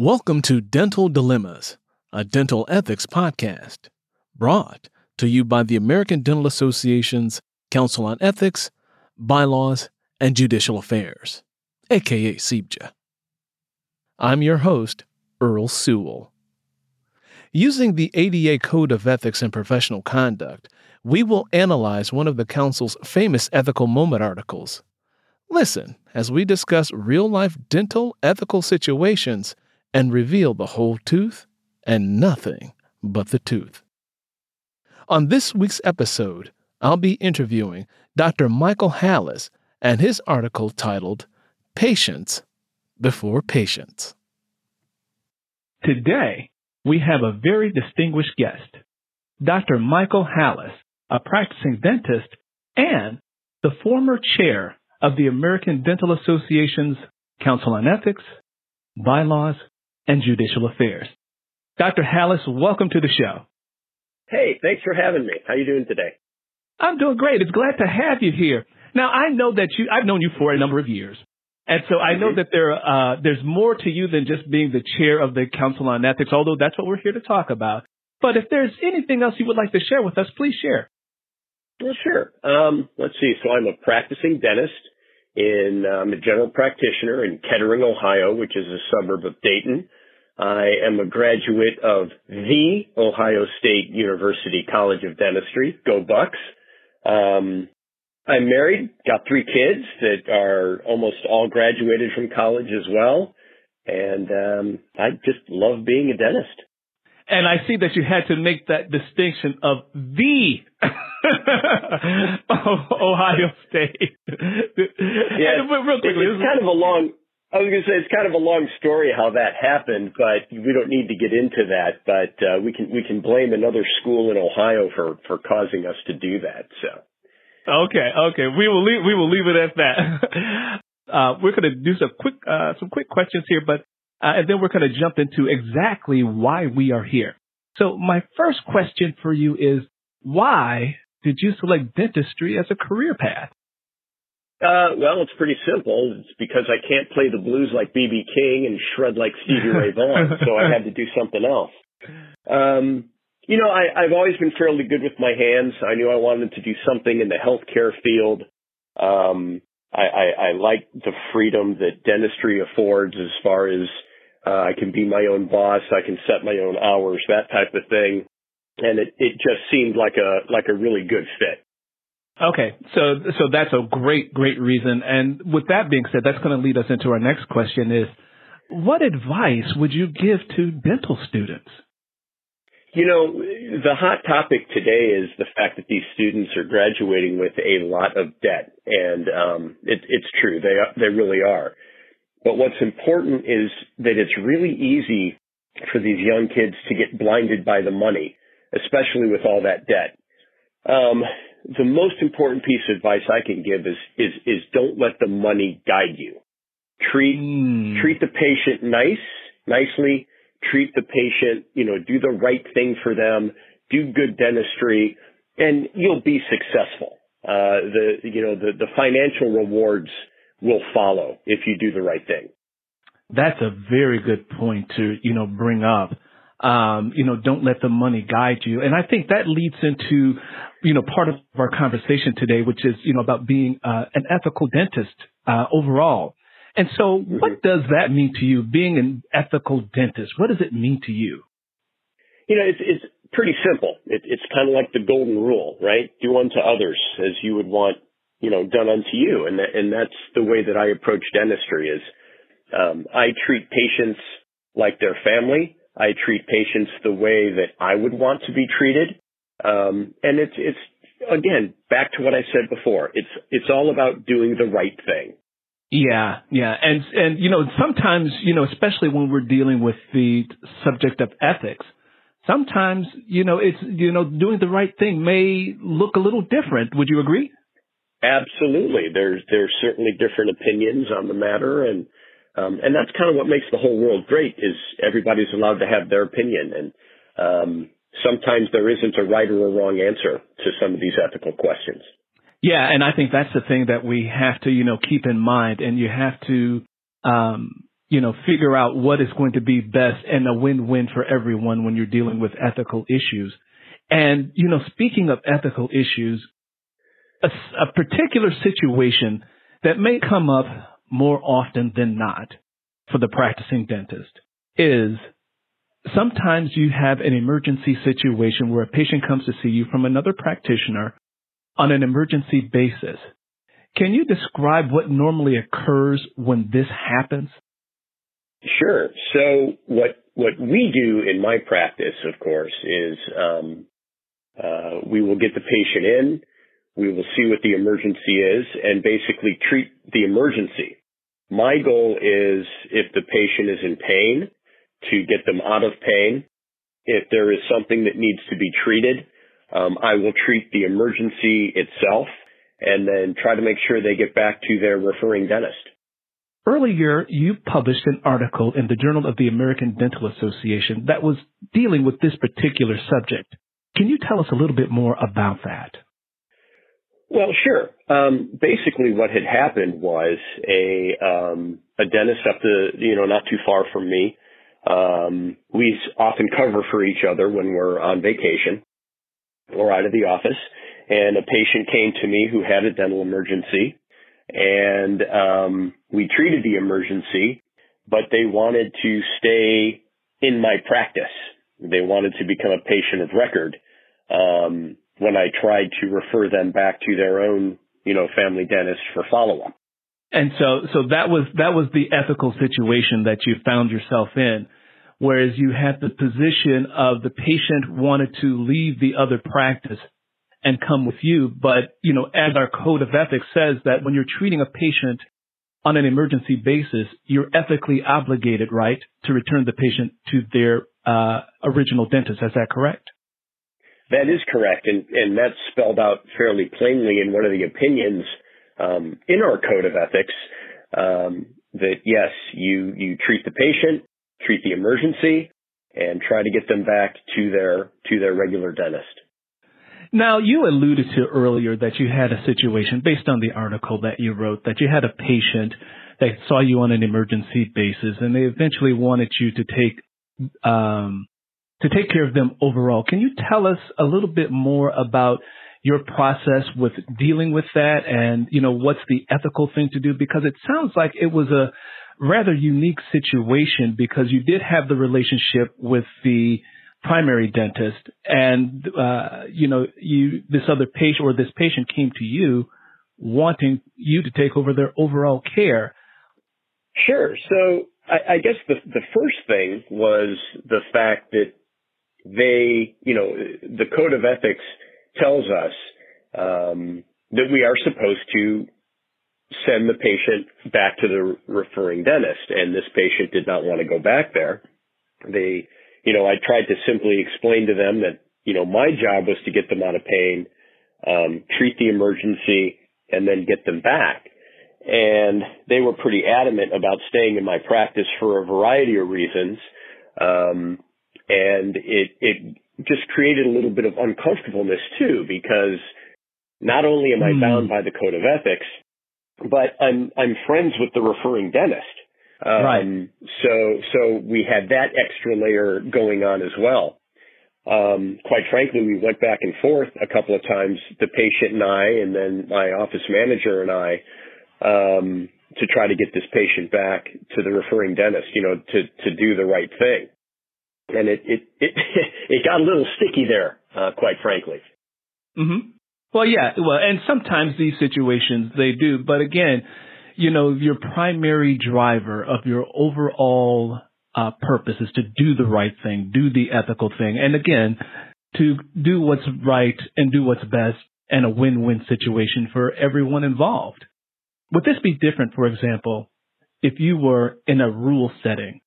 Welcome to Dental Dilemmas, a dental ethics podcast, brought to you by the American Dental Association's Council on Ethics, Bylaws, and Judicial Affairs, aka CEBJA. I'm your host, Earl Sewell. Using the ADA Code of Ethics and Professional Conduct, we will analyze one of the Council's famous ethical moment articles. Listen as we discuss real life dental ethical situations and reveal the whole tooth and nothing but the tooth. On this week's episode, I'll be interviewing Dr. Michael Halasz and his article titled Patience Before Patients. Today, we have a very distinguished guest, Dr. Michael Halasz, a practicing dentist and the former chair of the American Dental Association's Council on Ethics, Bylaws, and Judicial Affairs. Dr. Halasz, welcome to the show. Hey, thanks for having me. How are you doing today? I'm doing great. It's glad to have you here. Now, I know that you, I've known you for a number of years. And so I know mm-hmm. that there, uh, there's more to you than just being the chair of the Council on Ethics, although that's what we're here to talk about. But if there's anything else you would like to share with us, please share. Well, sure. Um, let's see. So I'm a practicing dentist in, I'm um, a general practitioner in Kettering, Ohio, which is a suburb of Dayton. I am a graduate of the Ohio State University College of Dentistry. Go Bucks. Um, I'm married, got three kids that are almost all graduated from college as well. And um, I just love being a dentist. And I see that you had to make that distinction of the Ohio State. yeah, real quickly, it's kind of a long. I was going to say it's kind of a long story how that happened, but we don't need to get into that. But uh, we can we can blame another school in Ohio for for causing us to do that. So. Okay, okay, we will leave we will leave it at that. uh, we're going to do some quick uh, some quick questions here, but uh, and then we're going to jump into exactly why we are here. So my first question for you is, why did you select dentistry as a career path? Uh, well, it's pretty simple. It's because I can't play the blues like B.B. King and shred like Stevie Ray Vaughan, so I had to do something else. Um, you know, I, I've always been fairly good with my hands. I knew I wanted to do something in the healthcare field. Um, I, I, I like the freedom that dentistry affords as far as uh, I can be my own boss. I can set my own hours, that type of thing. And it, it just seemed like a, like a really good fit. Okay. So, so that's a great, great reason. And with that being said, that's going to lead us into our next question is, what advice would you give to dental students? You know, the hot topic today is the fact that these students are graduating with a lot of debt, and um, it, it's true they they really are. But what's important is that it's really easy for these young kids to get blinded by the money, especially with all that debt. Um, the most important piece of advice I can give is is is don't let the money guide you. Treat mm. treat the patient nice, nicely. Treat the patient, you know, do the right thing for them. Do good dentistry, and you'll be successful. Uh, the you know the the financial rewards will follow if you do the right thing. That's a very good point to, you know, bring up. Um, you know, don't let the money guide you. And I think that leads into, you know, part of our conversation today, which is, you know, about being uh, an ethical dentist uh, overall. And so, mm-hmm. what does that mean to you, being an ethical dentist? What does it mean to you? You know, it's, it's pretty simple. It, it's kind of like the golden rule, right? Do unto others as you would want you know, done unto you. And, that, and that's the way that I approach dentistry is, um, I treat patients like their family. I treat patients the way that I would want to be treated. Um, and it's, it's, again, back to what I said before. It's, it's all about doing the right thing. Yeah, yeah. And, and, you know, sometimes, you know, especially when we're dealing with the subject of ethics, sometimes, you know, it's, you know, doing the right thing may look a little different. Would you agree? Absolutely. There's there's certainly different opinions on the matter and um, and that's kind of what makes the whole world great is everybody's allowed to have their opinion and um, sometimes there isn't a right or a wrong answer to some of these ethical questions. Yeah, and I think that's the thing that we have to, you know, keep in mind and you have to um, you know, figure out what is going to be best and a win-win for everyone when you're dealing with ethical issues. And, you know, speaking of ethical issues, a, a particular situation that may come up more often than not for the practicing dentist is sometimes you have an emergency situation where a patient comes to see you from another practitioner on an emergency basis. Can you describe what normally occurs when this happens? Sure. So what what we do in my practice, of course, is um, uh, we will get the patient in, we will see what the emergency is, and basically treat the emergency. My goal is if the patient is in pain, to get them out of pain. If there is something that needs to be treated, um, I will treat the emergency itself and then try to make sure they get back to their referring dentist. Earlier, you published an article in the Journal of the American Dental Association that was dealing with this particular subject. Can you tell us a little bit more about that? Well, sure. Um, basically, what had happened was a um, a dentist up the you know not too far from me. Um, we often cover for each other when we're on vacation or out of the office. And a patient came to me who had a dental emergency, and um, we treated the emergency, but they wanted to stay in my practice. They wanted to become a patient of record. Um, when I tried to refer them back to their own, you know, family dentist for follow up. And so, so that was, that was the ethical situation that you found yourself in. Whereas you had the position of the patient wanted to leave the other practice and come with you. But, you know, as our code of ethics says that when you're treating a patient on an emergency basis, you're ethically obligated, right, to return the patient to their uh, original dentist. Is that correct? That is correct, and, and that's spelled out fairly plainly in one of the opinions um, in our code of ethics. Um, that yes, you you treat the patient, treat the emergency, and try to get them back to their to their regular dentist. Now, you alluded to earlier that you had a situation based on the article that you wrote that you had a patient that saw you on an emergency basis, and they eventually wanted you to take um, to take care of them overall. Can you tell us a little bit more about your process with dealing with that and, you know, what's the ethical thing to do? Because it sounds like it was a rather unique situation because you did have the relationship with the primary dentist and, uh, you know, you, this other patient or this patient came to you wanting you to take over their overall care. Sure. So I, I guess the, the first thing was the fact that they, you know, the code of ethics tells us um, that we are supposed to send the patient back to the referring dentist, and this patient did not want to go back there. They, you know, I tried to simply explain to them that, you know, my job was to get them out of pain, um, treat the emergency, and then get them back. And they were pretty adamant about staying in my practice for a variety of reasons. Um, and it, it just created a little bit of uncomfortableness too, because not only am I mm. bound by the code of ethics, but I'm, I'm friends with the referring dentist. Um, right. So, so we had that extra layer going on as well. Um, quite frankly, we went back and forth a couple of times, the patient and I, and then my office manager and I, um, to try to get this patient back to the referring dentist, you know, to, to do the right thing and it it it, it got a little sticky there, uh, quite frankly. Mm-hmm. Well, yeah, well, and sometimes these situations they do, but again, you know, your primary driver of your overall uh, purpose is to do the right thing, do the ethical thing, and again, to do what's right and do what's best, and a win-win situation for everyone involved. Would this be different, for example, if you were in a rural setting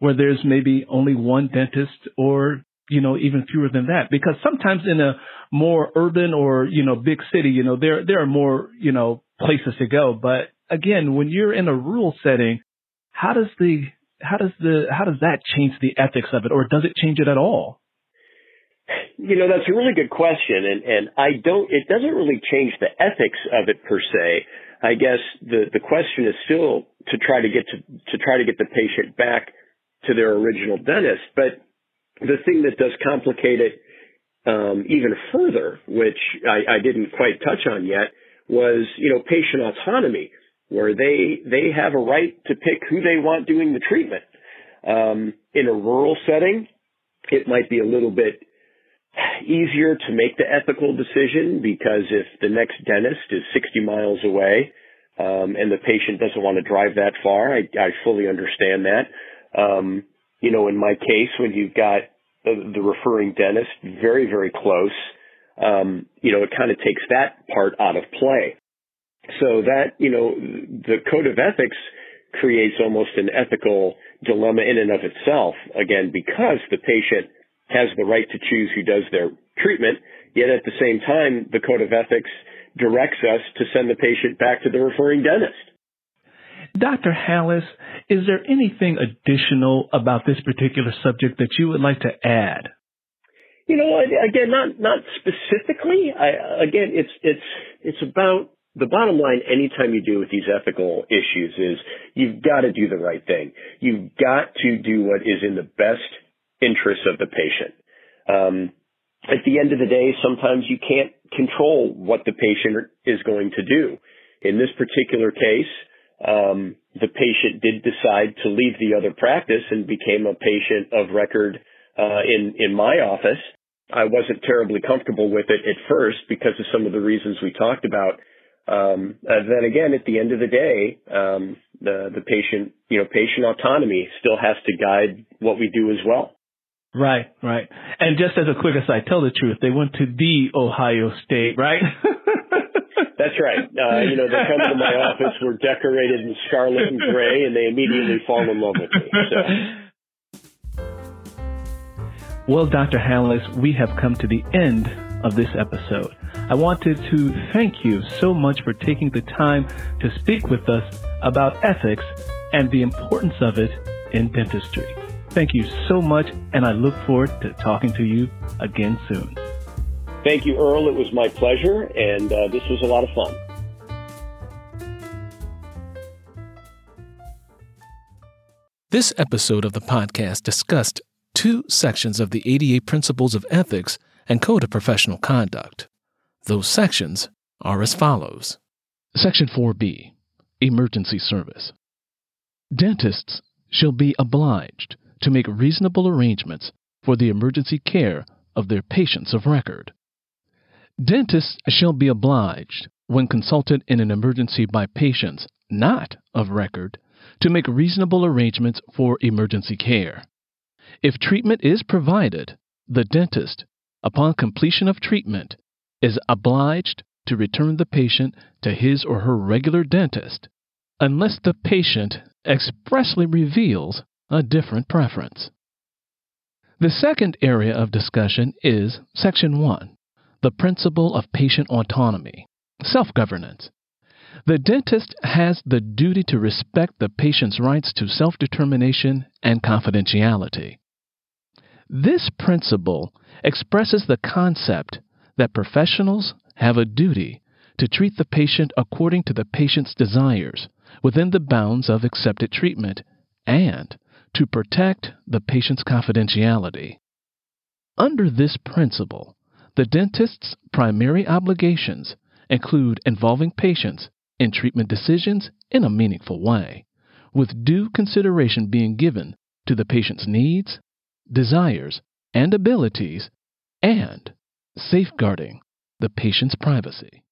where there's maybe only one dentist or, you know, even fewer than that. Because sometimes in a more urban or, you know, big city, you know, there, there are more, you know, places to go. But again, when you're in a rural setting, how does the, how does the, how does that change the ethics of it or does it change it at all? You know, that's a really good question. And, and I don't, it doesn't really change the ethics of it per se. I guess the, the question is still to try to get to, to try to get the patient back to their original dentist. But the thing that does complicate it um, even further, which I, I didn't quite touch on yet, was you know patient autonomy, where they they have a right to pick who they want doing the treatment. Um, in a rural setting, it might be a little bit easier to make the ethical decision because if the next dentist is 60 miles away um, and the patient doesn't want to drive that far, I, I fully understand that. Um, you know, in my case, when you've got the, the referring dentist very, very close, um, you know, it kind of takes that part out of play. So that, you know, the code of ethics creates almost an ethical dilemma in and of itself, again, because the patient has the right to choose who does their treatment, yet at the same time, the code of ethics directs us to send the patient back to the referring dentist. Dr. Halasz, is there anything additional about this particular subject that you would like to add? You know, again, not not specifically. I, again, it's it's it's about the bottom line. Anytime you deal with these ethical issues, is you've got to do the right thing. You've got to do what is in the best interests of the patient. Um, at the end of the day, sometimes you can't control what the patient is going to do. In this particular case, um, the patient did decide to leave the other practice and became a patient of record uh, in in my office. I wasn't terribly comfortable with it at first because of some of the reasons we talked about. Um, then again, at the end of the day, um, the the patient, you know, patient autonomy still has to guide what we do as well. Right, right. And just as a quick aside, tell the truth. They went to the Ohio State, right? That's right. Uh, you know, they come to my office, we're decorated in scarlet and gray, and they immediately fall in love with me. So. Well, Dr. Halasz, we have come to the end of this episode. I wanted to thank you so much for taking the time to speak with us about ethics and the importance of it in dentistry. Thank you so much, and I look forward to talking to you again soon. Thank you, Earl. It was my pleasure, and uh, this was a lot of fun. This episode of the podcast discussed two sections of the ADA Principles of Ethics and Code of Professional Conduct. Those sections are as follows Section 4B Emergency Service. Dentists shall be obliged to make reasonable arrangements for the emergency care of their patients of record. Dentists shall be obliged, when consulted in an emergency by patients not of record, to make reasonable arrangements for emergency care. If treatment is provided, the dentist, upon completion of treatment, is obliged to return the patient to his or her regular dentist unless the patient expressly reveals a different preference. The second area of discussion is Section 1 The Principle of Patient Autonomy, Self Governance. The dentist has the duty to respect the patient's rights to self determination and confidentiality. This principle expresses the concept that professionals have a duty to treat the patient according to the patient's desires within the bounds of accepted treatment and to protect the patient's confidentiality. Under this principle, the dentist's primary obligations include involving patients in treatment decisions in a meaningful way, with due consideration being given to the patient's needs, desires, and abilities, and safeguarding the patient's privacy.